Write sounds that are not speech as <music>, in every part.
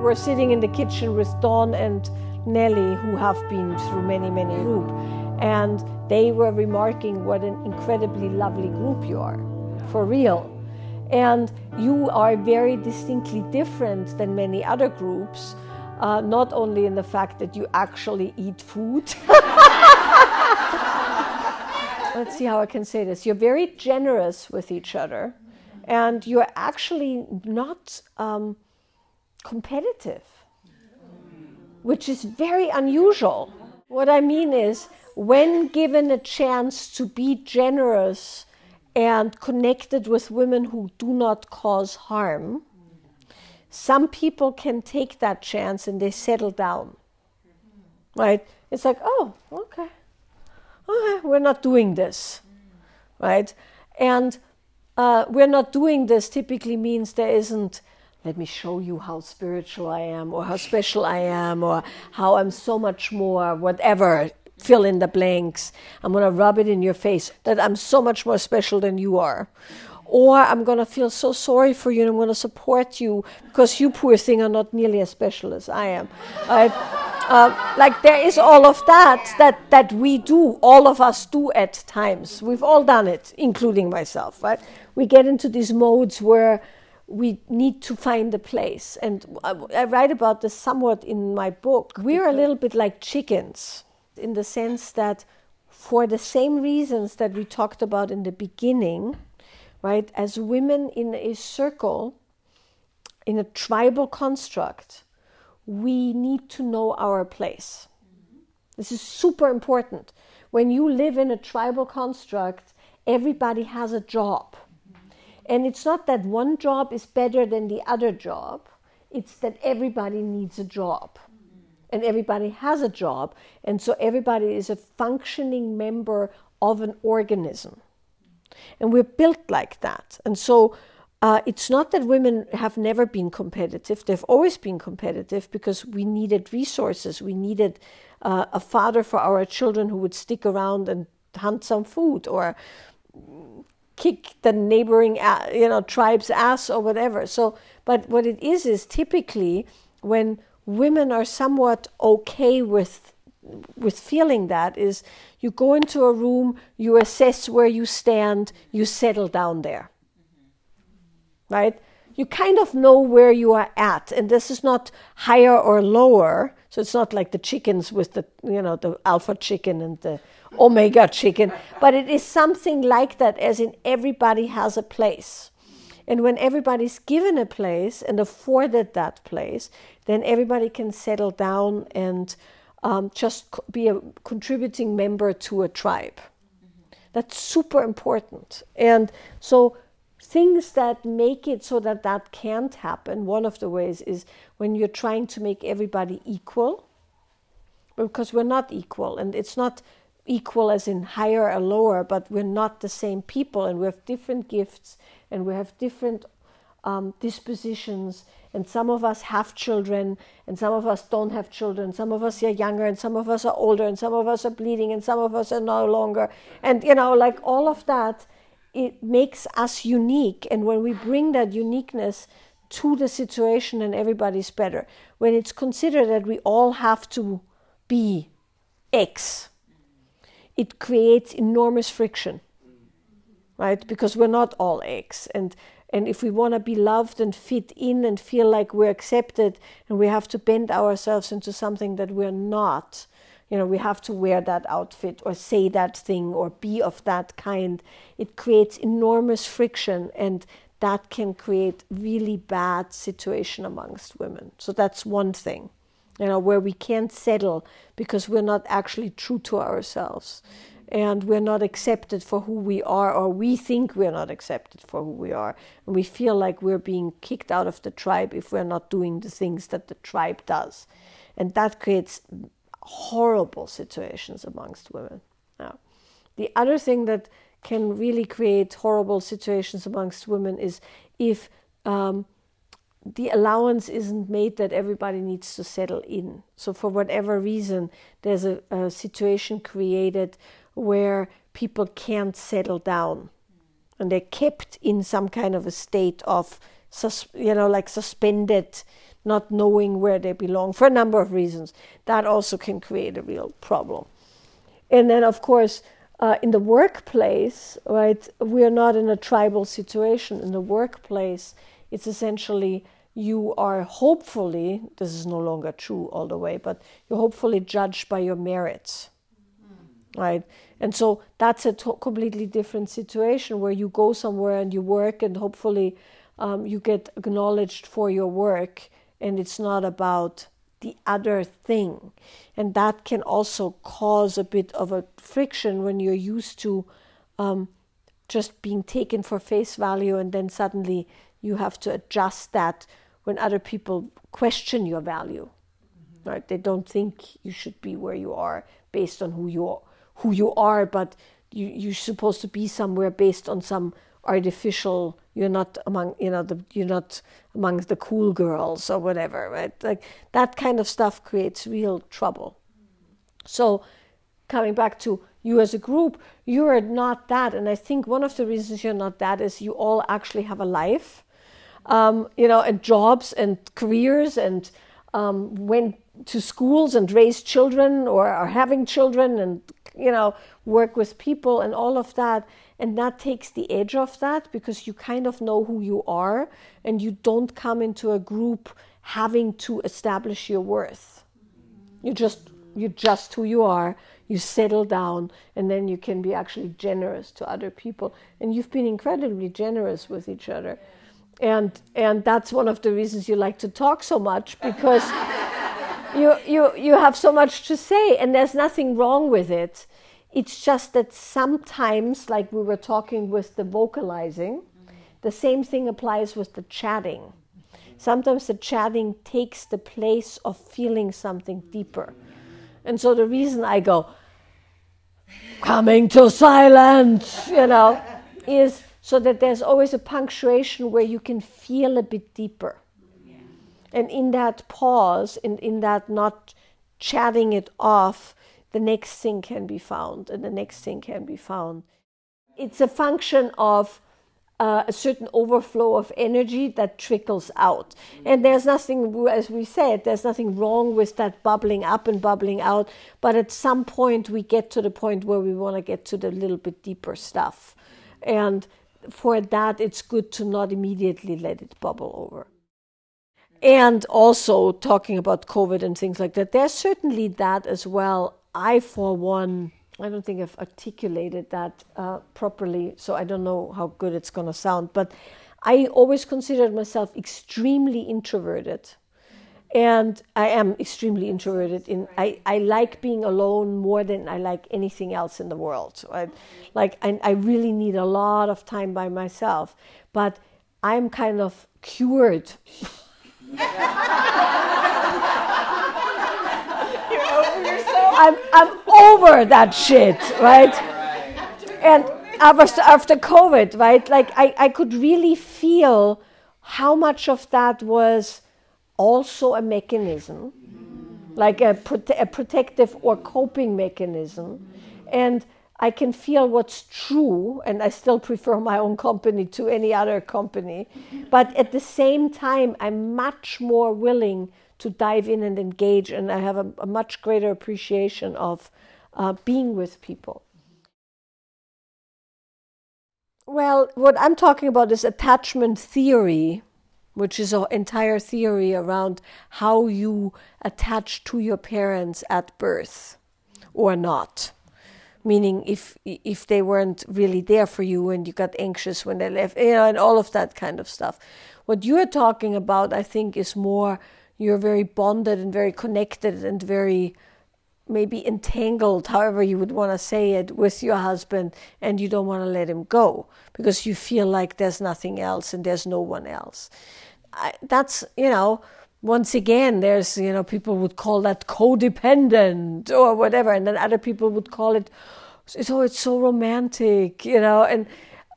were sitting in the kitchen with Dawn and Nellie, who have been through many, many group, and they were remarking what an incredibly lovely group you are, for real. And you are very distinctly different than many other groups, uh, not only in the fact that you actually eat food. <laughs> Let's see how I can say this. You're very generous with each other, and you're actually not um, competitive, which is very unusual. What I mean is, when given a chance to be generous and connected with women who do not cause harm, some people can take that chance and they settle down. Right? It's like, oh, okay. Okay, we're not doing this. Right? And uh, we're not doing this typically means there isn't, let me show you how spiritual I am, or how special I am, or how I'm so much more, whatever fill in the blanks. I'm going to rub it in your face that I'm so much more special than you are. Or I'm going to feel so sorry for you and I'm going to support you because you, poor thing, are not nearly as special as I am. Uh, like there is all of that, that that we do, all of us do at times. We've all done it, including myself. Right? We get into these modes where we need to find a place. And I write about this somewhat in my book. We're a little bit like chickens in the sense that, for the same reasons that we talked about in the beginning, right, as women in a circle, in a tribal construct, we need to know our place. This is super important. When you live in a tribal construct, everybody has a job. And it's not that one job is better than the other job, it's that everybody needs a job and everybody has a job. And so everybody is a functioning member of an organism. And we're built like that. And so uh, it's not that women have never been competitive, they've always been competitive because we needed resources. We needed uh, a father for our children who would stick around and hunt some food or kick the neighboring uh, you know tribe's ass or whatever so but what it is is typically when women are somewhat okay with with feeling that is you go into a room, you assess where you stand, you settle down there. Right? You kind of know where you are at, and this is not higher or lower. So it's not like the chickens with the you know the alpha chicken and the omega chicken, but it is something like that, as in everybody has a place. And when everybody's given a place and afforded that place, then everybody can settle down and um, just be a contributing member to a tribe. That's super important. And so, things that make it so that that can't happen, one of the ways is when you're trying to make everybody equal, because we're not equal, and it's not equal as in higher or lower, but we're not the same people, and we have different gifts, and we have different um, dispositions and some of us have children and some of us don't have children. Some of us are younger and some of us are older and some of us are bleeding and some of us are no longer. And you know like all of that it makes us unique. And when we bring that uniqueness to the situation and everybody's better. When it's considered that we all have to be x it creates enormous friction right because we're not all eggs. and and if we want to be loved and fit in and feel like we're accepted and we have to bend ourselves into something that we're not, you know, we have to wear that outfit or say that thing or be of that kind, it creates enormous friction and that can create really bad situation amongst women. So that's one thing, you know, where we can't settle because we're not actually true to ourselves and we're not accepted for who we are, or we think we're not accepted for who we are. And we feel like we're being kicked out of the tribe if we're not doing the things that the tribe does. And that creates horrible situations amongst women. Now, the other thing that can really create horrible situations amongst women is if um, the allowance isn't made that everybody needs to settle in. So, for whatever reason, there's a, a situation created where people can't settle down and they're kept in some kind of a state of sus- you know like suspended not knowing where they belong for a number of reasons. That also can create a real problem. And then, of course, uh, in the workplace, right, we're not in a tribal situation. In the workplace, it's essentially you are hopefully, this is no longer true all the way, but you're hopefully judged by your merits, right? And so that's a to- completely different situation where you go somewhere and you work and hopefully um, you get acknowledged for your work and it's not about the other thing. And that can also cause a bit of a friction when you're used to um, just being taken for face value and then suddenly you have to adjust that when other people question your value. Mm-hmm. Right? They don't think you should be where you are based on who you are, who you are, but you, you're supposed to be somewhere based on some artificial you're not among you know the you're not among the cool girls or whatever right like that kind of stuff creates real trouble so coming back to you as a group you're not that and i think one of the reasons you're not that is you all actually have a life um, you know and jobs and careers and um, went to schools and raised children or are having children and you know work with people and all of that. And that takes the edge off that because you kind of know who you are and you don't come into a group having to establish your worth. You just you're just who you are. You settle down and then you can be actually generous to other people. And you've been incredibly generous with each other and and that's one of the reasons you like to talk so much because you you you have so much to say and there's nothing wrong with it it's just that sometimes, like we were talking with the vocalizing, the same thing applies with the chatting. Sometimes the chatting takes the place of feeling something deeper. And so the reason I go, coming to silence, you know, is so that there's always a punctuation where you can feel a bit deeper. And in that pause, and in that not chatting it off, the next thing can be found and the next thing can be found. It's a function of uh, a certain overflow of energy that trickles out. And there's nothing, as we said, there's nothing wrong with that bubbling up and bubbling out. But at some point, we get to the point where we want to get to the little bit deeper stuff. And for that, it's good to not immediately let it bubble over. And also talking about COVID and things like that, there's certainly that as well I, for one, I don't think I've articulated that uh, properly, so I don't know how good it's going to sound. But I always considered myself extremely introverted. And I am extremely introverted. In I, I like being alone more than I like anything else in the world. So I, like I, I really need a lot of time by myself. But I'm kind of cured. <laughs> I'm, I'm over that shit, right? And after, after COVID, right? Like I, I could really feel how much of that was also a mechanism, like a, prote- a protective or coping mechanism. And I can feel what's true, and I still prefer my own company to any other company. But at the same time, I'm much more willing to dive in and engage, and I have a, a much greater appreciation of uh, being with people. Well, what I'm talking about is attachment theory, which is an entire theory around how you attach to your parents at birth or not. Meaning, if if they weren't really there for you and you got anxious when they left, you know, and all of that kind of stuff. What you are talking about, I think, is more you're very bonded and very connected and very maybe entangled, however you would want to say it, with your husband, and you don't want to let him go because you feel like there's nothing else and there's no one else. I, that's, you know, once again, there's, you know, people would call that codependent or whatever, and then other people would call it, oh, it's so romantic, you know, and,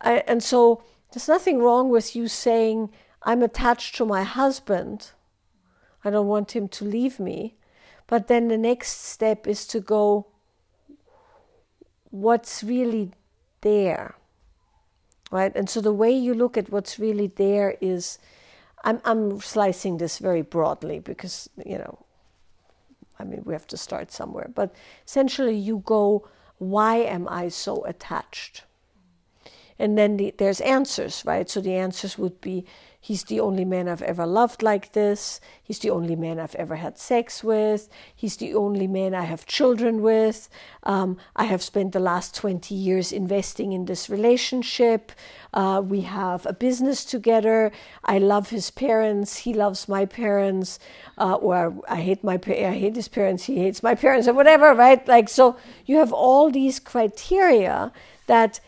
I, and so there's nothing wrong with you saying, I'm attached to my husband I don't want him to leave me. But then the next step is to go, what's really there? Right? And so the way you look at what's really there is I'm, I'm slicing this very broadly because, you know, I mean, we have to start somewhere. But essentially, you go, why am I so attached? And then the, there's answers, right? So the answers would be, He's the only man I've ever loved like this. He's the only man I've ever had sex with. He's the only man I have children with. Um, I have spent the last 20 years investing in this relationship. Uh, we have a business together. I love his parents. He loves my parents. Uh, or I hate my I hate his parents. He hates my parents, or whatever, right? Like so, you have all these criteria that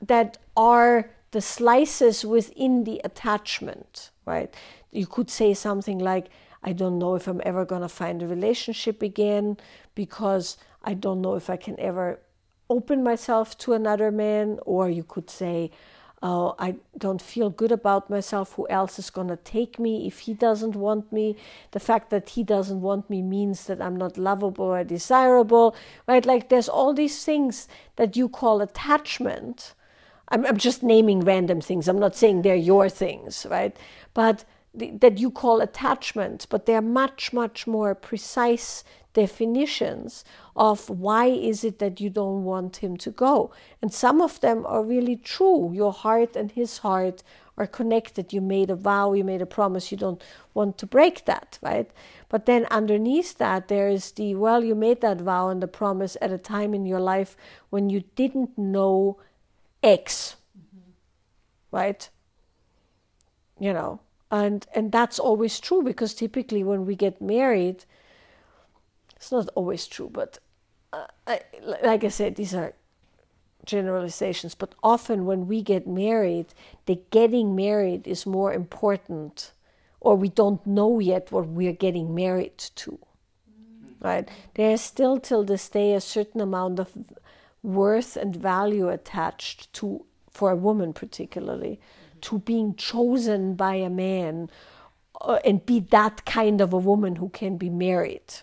that are the slices within the attachment, right? You could say something like, I don't know if I'm ever going to find a relationship again because I don't know if I can ever open myself to another man. Or you could say, Oh, I don't feel good about myself. Who else is going to take me if he doesn't want me? The fact that he doesn't want me means that I'm not lovable or desirable, right? Like there's all these things that you call attachment I'm, I'm just naming random things. I'm not saying they're your things, right? But the, that you call attachments, but they're much, much more precise definitions of why is it that you don't want him to go. And some of them are really true. Your heart and his heart are connected. You made a vow, you made a promise, you don't want to break that, right? But then underneath that, there is the well, you made that vow and the promise at a time in your life when you didn't know X, mm-hmm. right? You know, and and that's always true because typically when we get married, it's not always true, but uh, I, like I said, these are generalizations. But often when we get married, the getting married is more important, or we don't know yet what we're getting married to. Right? There's still till this day a certain amount of worth and value attached to, for a woman particularly, mm-hmm. to being chosen by a man uh, and be that kind of a woman who can be married,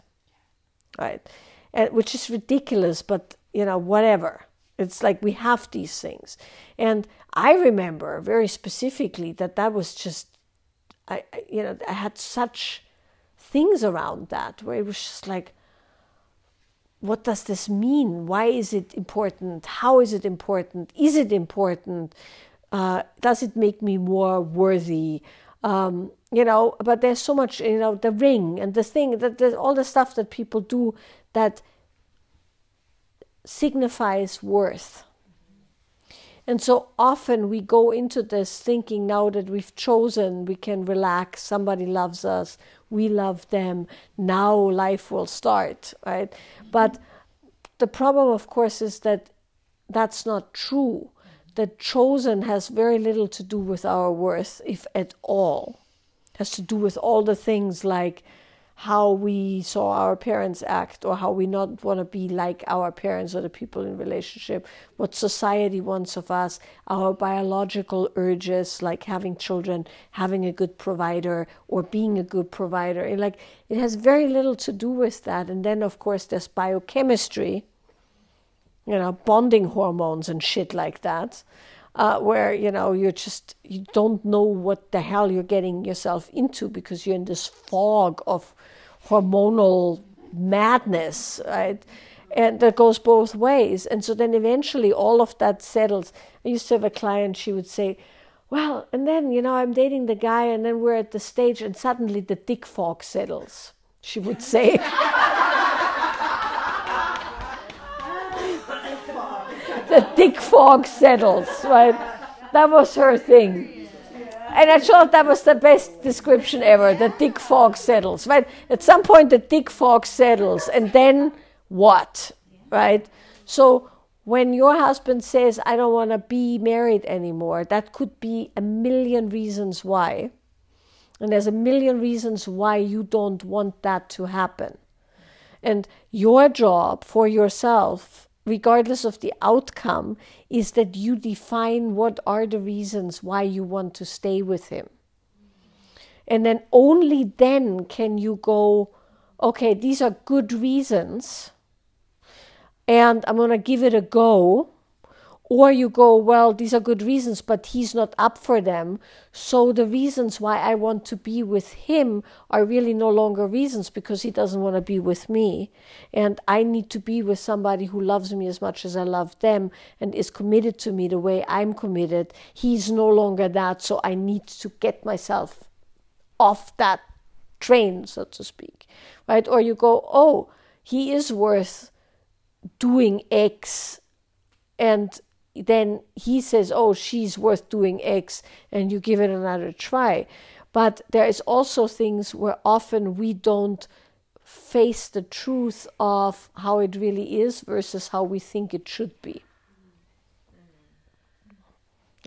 right? And, which is ridiculous, but you know, whatever. It's like we have these things. And I remember very specifically that that was just, I, you know, I had such things around that where it was just like, what does this mean? Why is it important? How is it important? Is it important? Uh, does it make me more worthy? Um, you know, but there's so much, you know, the ring and the thing that all the stuff that people do that signifies worth. And so often we go into this thinking now that we've chosen, we can relax, somebody loves us, we love them, now life will start, right? But the problem, of course, is that that's not true. That chosen has very little to do with our worth, if at all. It has to do with all the things like how we saw our parents act or how we not want to be like our parents or the people in relationship what society wants of us our biological urges like having children having a good provider or being a good provider. And like it has very little to do with that. And then of course there's biochemistry you know bonding hormones and shit like that uh, where you know you're just you don't know what the hell you're getting yourself into because you're in this fog of hormonal madness, right? And that goes both ways. And so then eventually all of that settles. I used to have a client, she would say, Well, and then, you know, I'm dating the guy, and then we're at the stage, and suddenly the dick fog settles, she would say. <laughs> the dick fog settles, right? That was her thing. And I thought that was the best description ever. The thick fog settles, right? At some point, the thick fog settles, and then what, right? So when your husband says, I don't want to be married anymore, that could be a million reasons why. And there's a million reasons why you don't want that to happen. And your job for yourself regardless of the outcome, is that you define what are the reasons why you want to stay with him. And then only then can you go, okay, these are good reasons, and I'm going to give it a go. Or you go, well, these are good reasons, but he's not up for them. So the reasons why I want to be with him are really no longer reasons because he doesn't want to be with me. And I need to be with somebody who loves me as much as I love them and is committed to me the way I'm committed. He's no longer that. So I need to get myself off that train, so to speak. Right? Or you go, oh, he is worth doing X and then he says, Oh, she's worth doing X, and you give it another try. But there is also things where often we don't face the truth of how it really is versus how we think it should be.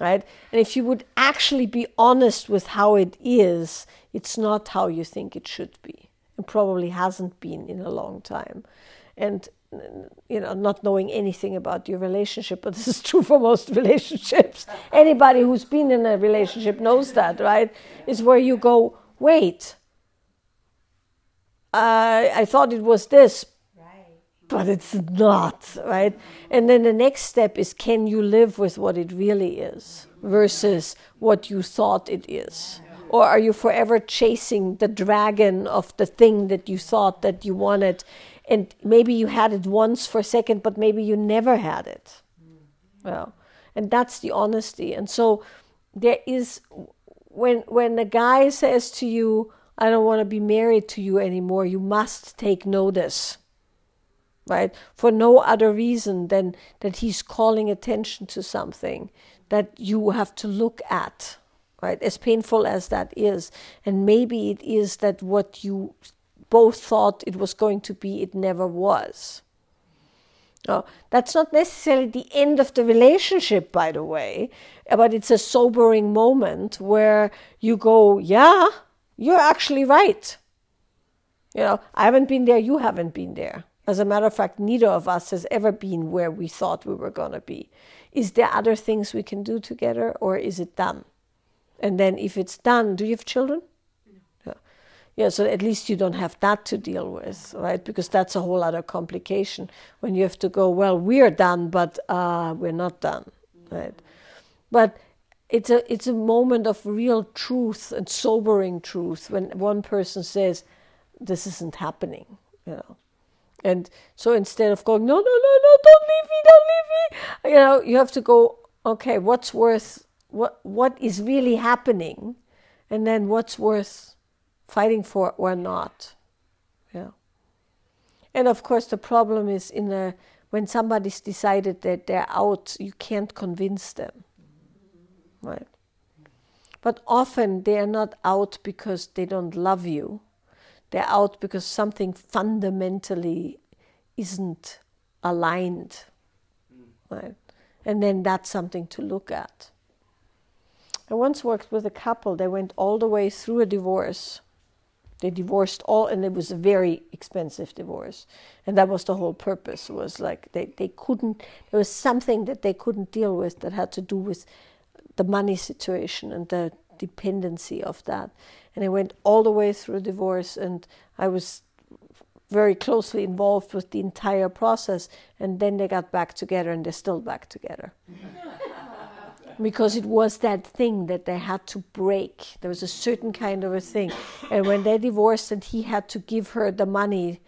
Right? And if you would actually be honest with how it is, it's not how you think it should be. and probably hasn't been in a long time. And you know, not knowing anything about your relationship, but <laughs> this is true for most <laughs> relationships. Anybody who's been in a relationship knows that, right? Is where you go, wait, I, I thought it was this, but it's not, right? And then the next step is can you live with what it really is versus what you thought it is? Or are you forever chasing the dragon of the thing that you thought that you wanted and maybe you had it once for a second, but maybe you never had it. Well, and that's the honesty. And so there is when when a guy says to you, "I don't want to be married to you anymore," you must take notice. Right? For no other reason than that he's calling attention to something that you have to look at. Right? As painful as that is. And maybe it is that what you both thought it was going to be, it never was. No, that's not necessarily the end of the relationship, by the way, but it's a sobering moment where you go, yeah, you're actually right. You know, I haven't been there, you haven't been there. As a matter of fact, neither of us has ever been where we thought we were going to be. Is there other things we can do together, or is it done? And then, if it's done, do you have children? Yeah, so at least you don't have that to deal with, right? Because that's a whole other complication when you have to go, well, we're done, but uh, we're not done, right? But it's a it's a moment of real truth and sobering truth when one person says, "This isn't happening," you know. And so instead of going, "No, no, no, no, don't leave me, don't leave me," you know, you have to go, "Okay, what's worth? What what is really happening?" And then what's worth fighting for or not. Yeah. And of course, the problem is in a, when somebody's decided that they're out, you can't convince them. Right? But often they are not out because they don't love you. They're out because something fundamentally isn't aligned. Right? And then that's something to look at. I once worked with a couple, they went all the way through a divorce they divorced all, and it was a very expensive divorce. And that was the whole purpose. Was like they, they couldn't. There was something that they couldn't deal with that had to do with the money situation and the dependency of that. And they went all the way through divorce, and I was very closely involved with the entire process. And then they got back together, and they're still back together. <laughs> because it was that thing that they had to break. There was a certain kind of a thing, and when they divorced, and he had to give her the money,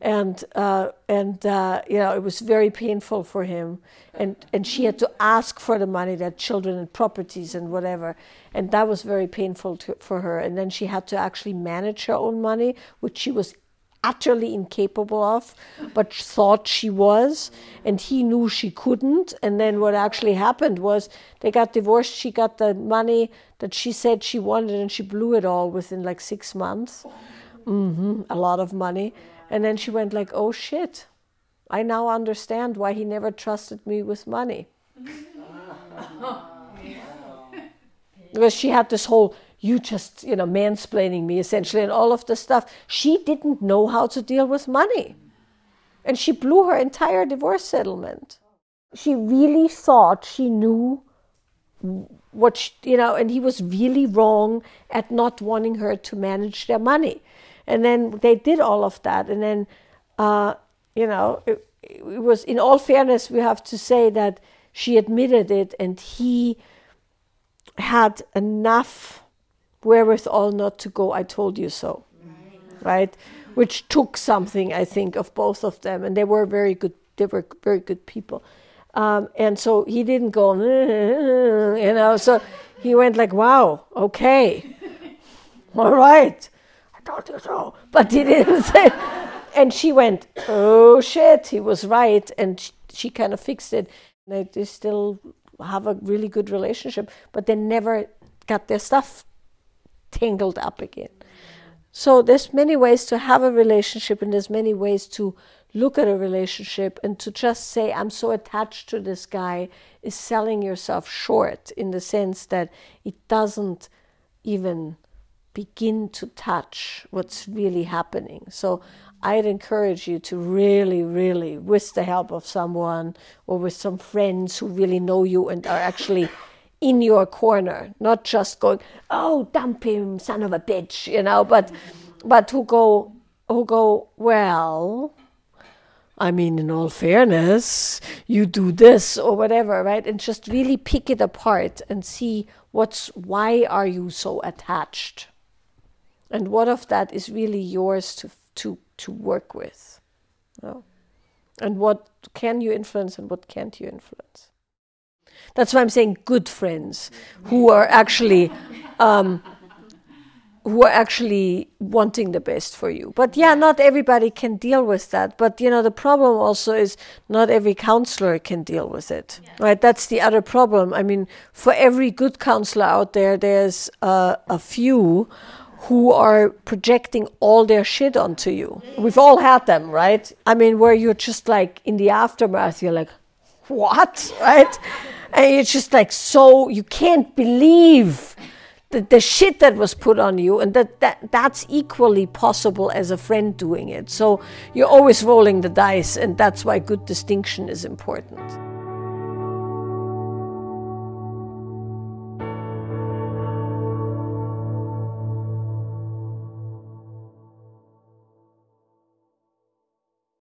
and uh, and uh, you know it was very painful for him, and and she had to ask for the money, their children and properties and whatever, and that was very painful to, for her. And then she had to actually manage her own money, which she was utterly incapable of, but thought she was, and he knew she couldn't. And then what actually happened was they got divorced. She got the money that she said she wanted, and she blew it all within like six months. Mm-hmm, a lot of money. And then she went like, "Oh shit, I now understand why he never trusted me with money." <laughs> because she had this whole you just, you know, mansplaining me essentially and all of the stuff. She didn't know how to deal with money. And she blew her entire divorce settlement. She really thought she knew what, she, you know, and he was really wrong at not wanting her to manage their money. And then they did all of that. And then, uh, you know, it, it was, in all fairness, we have to say that she admitted it, and he had enough wherewithal not to go, I told you so. Right? Which took something, I think, of both of them. And they were very good, they were very good people. Um, and so he didn't go, <laughs> you know, so he went like, wow, okay, <laughs> all right, I told you so. But he didn't <laughs> say, and she went, oh shit, he was right. And she, she kind of fixed it. They, they still have a really good relationship, but they never got their stuff tangled up again. So there's many ways to have a relationship, and there's many ways to look at a relationship and to just say i'm so attached to this guy is selling yourself short in the sense that it doesn't even begin to touch what's really happening so i'd encourage you to really really with the help of someone or with some friends who really know you and are actually in your corner, not just going, "Oh, dump him, son of a bitch," you know, but but who go who go, "Well, I mean, in all fairness, you do this or whatever, right? And just really pick it apart and see what's why are you so attached, and what of that is really yours to to to work with, you know? and what can you influence and what can't you influence. That's why I'm saying good friends who are actually. Um, who are actually wanting the best for you. But yeah, not everybody can deal with that. But you know, the problem also is not every counselor can deal with it. Yeah. Right? That's the other problem. I mean, for every good counselor out there, there's uh, a few who are projecting all their shit onto you. We've all had them, right? I mean, where you're just like in the aftermath, you're like, what? <laughs> Right? And it's just like so you can't believe the, the shit that was put on you and that, that that's equally possible as a friend doing it. So you're always rolling the dice and that's why good distinction is important.